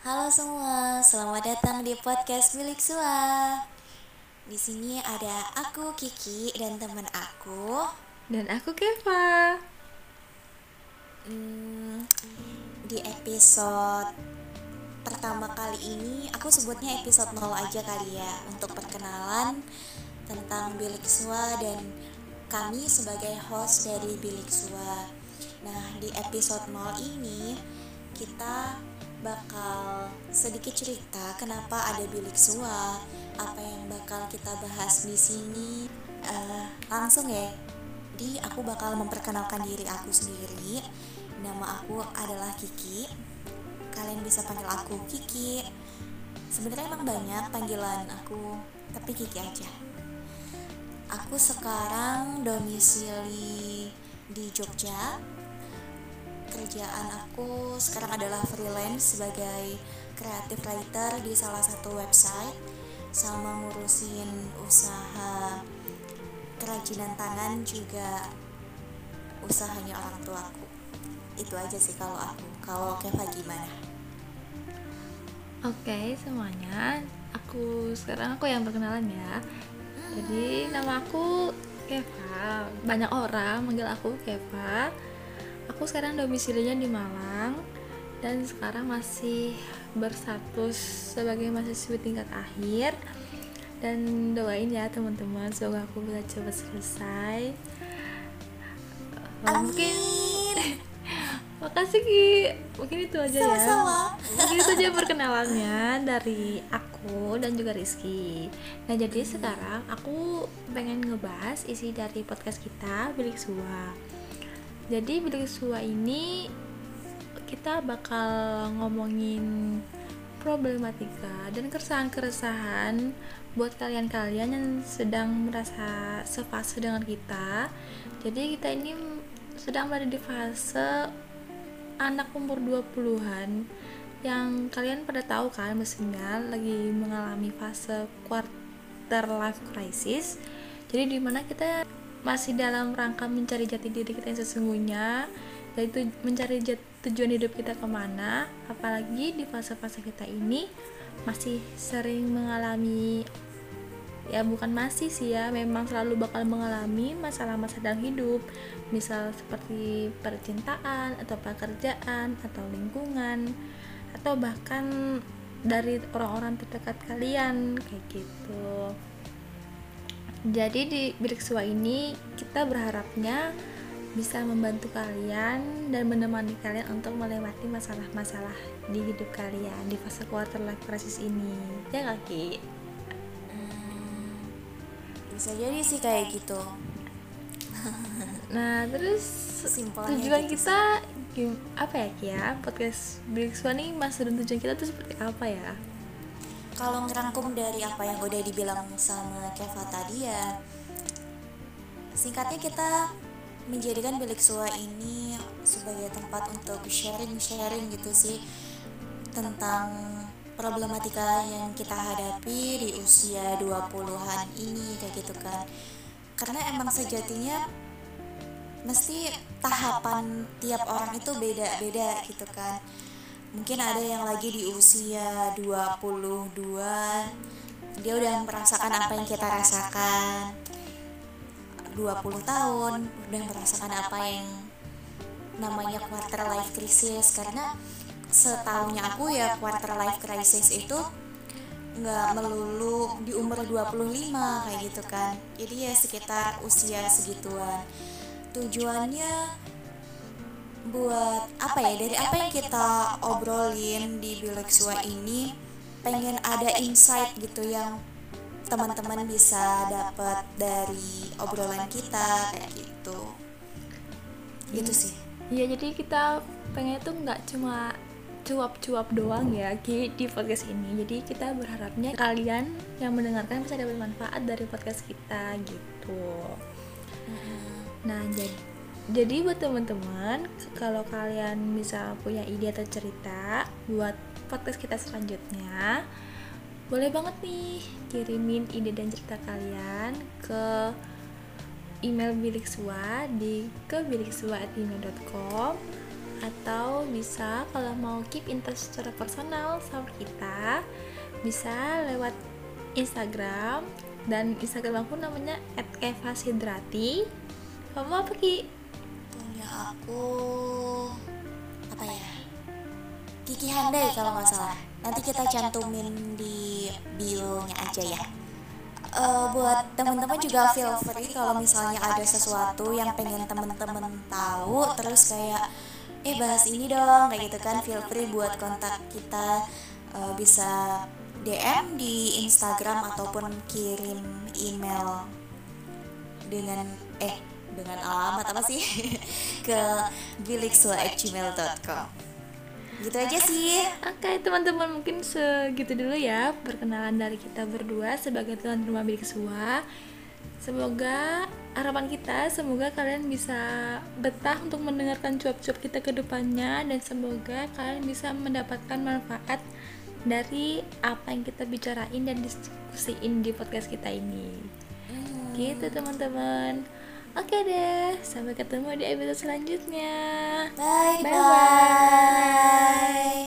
Halo semua, selamat datang di podcast Milik Sua. Di sini ada aku Kiki dan teman aku. Dan aku Keva. Hmm, di episode pertama kali ini, aku sebutnya episode 0 aja kali ya untuk perkenalan tentang Bilik Sua dan kami sebagai host dari Bilik Sua. Nah, di episode 0 ini kita bakal sedikit cerita kenapa ada bilik sua, apa yang bakal kita bahas di sini. Uh, langsung ya, di aku bakal memperkenalkan diri aku sendiri. Nama aku adalah Kiki. Kalian bisa panggil aku Kiki. Sebenarnya emang banyak panggilan aku, tapi Kiki aja. Aku sekarang domisili di Jogja, kerjaan aku sekarang adalah freelance sebagai creative writer di salah satu website sama ngurusin usaha kerajinan tangan juga usahanya orang tuaku. Itu aja sih kalau aku. Kalau Keva gimana? Oke okay, semuanya. Aku sekarang aku yang perkenalan ya. Jadi nama aku Keva. Banyak orang manggil aku Keva aku sekarang domisilinya di Malang dan sekarang masih berstatus sebagai mahasiswa tingkat akhir. Dan doain ya teman-teman semoga aku bisa cepat selesai. Amin. mungkin makasih Ki. Mungkin itu aja Sama -sama. ya mungkin itu aja perkenalannya dari aku dan juga Rizky. Nah jadi sekarang aku pengen ngebahas isi dari podcast kita Bilik Sua jadi bilik sua ini kita bakal ngomongin problematika dan keresahan-keresahan buat kalian-kalian yang sedang merasa sefase dengan kita. Jadi kita ini sedang berada di fase anak umur 20-an yang kalian pada tahu kan mesinnya lagi mengalami fase quarter life crisis. Jadi di mana kita masih dalam rangka mencari jati diri kita yang sesungguhnya yaitu mencari tujuan hidup kita ke mana apalagi di fase-fase kita ini masih sering mengalami ya bukan masih sih ya memang selalu bakal mengalami masalah-masalah dalam hidup. Misal seperti percintaan atau pekerjaan atau lingkungan atau bahkan dari orang-orang terdekat kalian kayak gitu jadi di bilik sua ini kita berharapnya bisa membantu kalian dan menemani kalian untuk melewati masalah-masalah di hidup kalian di fase quarter life crisis ini. Ya kaki hmm, bisa jadi sih kayak gitu. Nah terus Simpelnya tujuan gitu. kita apa ya Kia podcast bilik sua nih masa dan tujuan kita tuh seperti apa ya kalau ngerangkum dari apa yang udah dibilang sama Keva tadi ya singkatnya kita menjadikan bilik sua ini sebagai tempat untuk sharing-sharing gitu sih tentang problematika yang kita hadapi di usia 20-an ini kayak gitu kan. Karena emang sejatinya mesti tahapan tiap orang itu beda-beda gitu kan mungkin ada yang lagi di usia 22 dia udah merasakan apa yang kita rasakan. 20 tahun udah merasakan apa yang namanya quarter life crisis. Karena setahunya aku ya quarter life crisis itu nggak melulu di umur 25 kayak gitu kan. Jadi ya sekitar usia segituan. Tujuannya buat apa ya dari apa yang kita obrolin di bilik sua ini pengen ada insight gitu yang teman-teman bisa dapat dari obrolan kita kayak gitu. Gitu sih. Iya jadi kita pengen tuh nggak cuma cuap-cuap doang ya di podcast ini. Jadi kita berharapnya kalian yang mendengarkan bisa dapat manfaat dari podcast kita gitu. Nah jadi jadi buat teman-teman kalau kalian bisa punya ide atau cerita buat podcast kita selanjutnya boleh banget nih kirimin ide dan cerita kalian ke email bilik sua di ke biliksua@gmail.com atau bisa kalau mau keep in touch secara personal sama kita bisa lewat Instagram dan Instagram aku namanya @kevasidrati kamu apa ki punya aku apa ya? Kiki Handai kalau nggak salah. Nanti kita cantumin di bio-nya aja ya. Eh, buat teman-teman juga feel free kalau misalnya ada sesuatu yang pengen teman-teman tahu terus kayak eh bahas ini dong kayak gitu kan feel free buat kontak kita Eh, bisa DM di Instagram ataupun kirim email dengan eh dengan alamat apa sih ke biliksuara@gmail.com gitu aja sih Oke teman-teman mungkin segitu dulu ya perkenalan dari kita berdua sebagai tuan rumah bilik sua. Semoga harapan kita semoga kalian bisa betah untuk mendengarkan cuap-cuap kita ke depannya dan semoga kalian bisa mendapatkan manfaat dari apa yang kita bicarain dan diskusiin di podcast kita ini. Gitu teman-teman. Oke deh, sampai ketemu di episode selanjutnya. bye Bye-bye. bye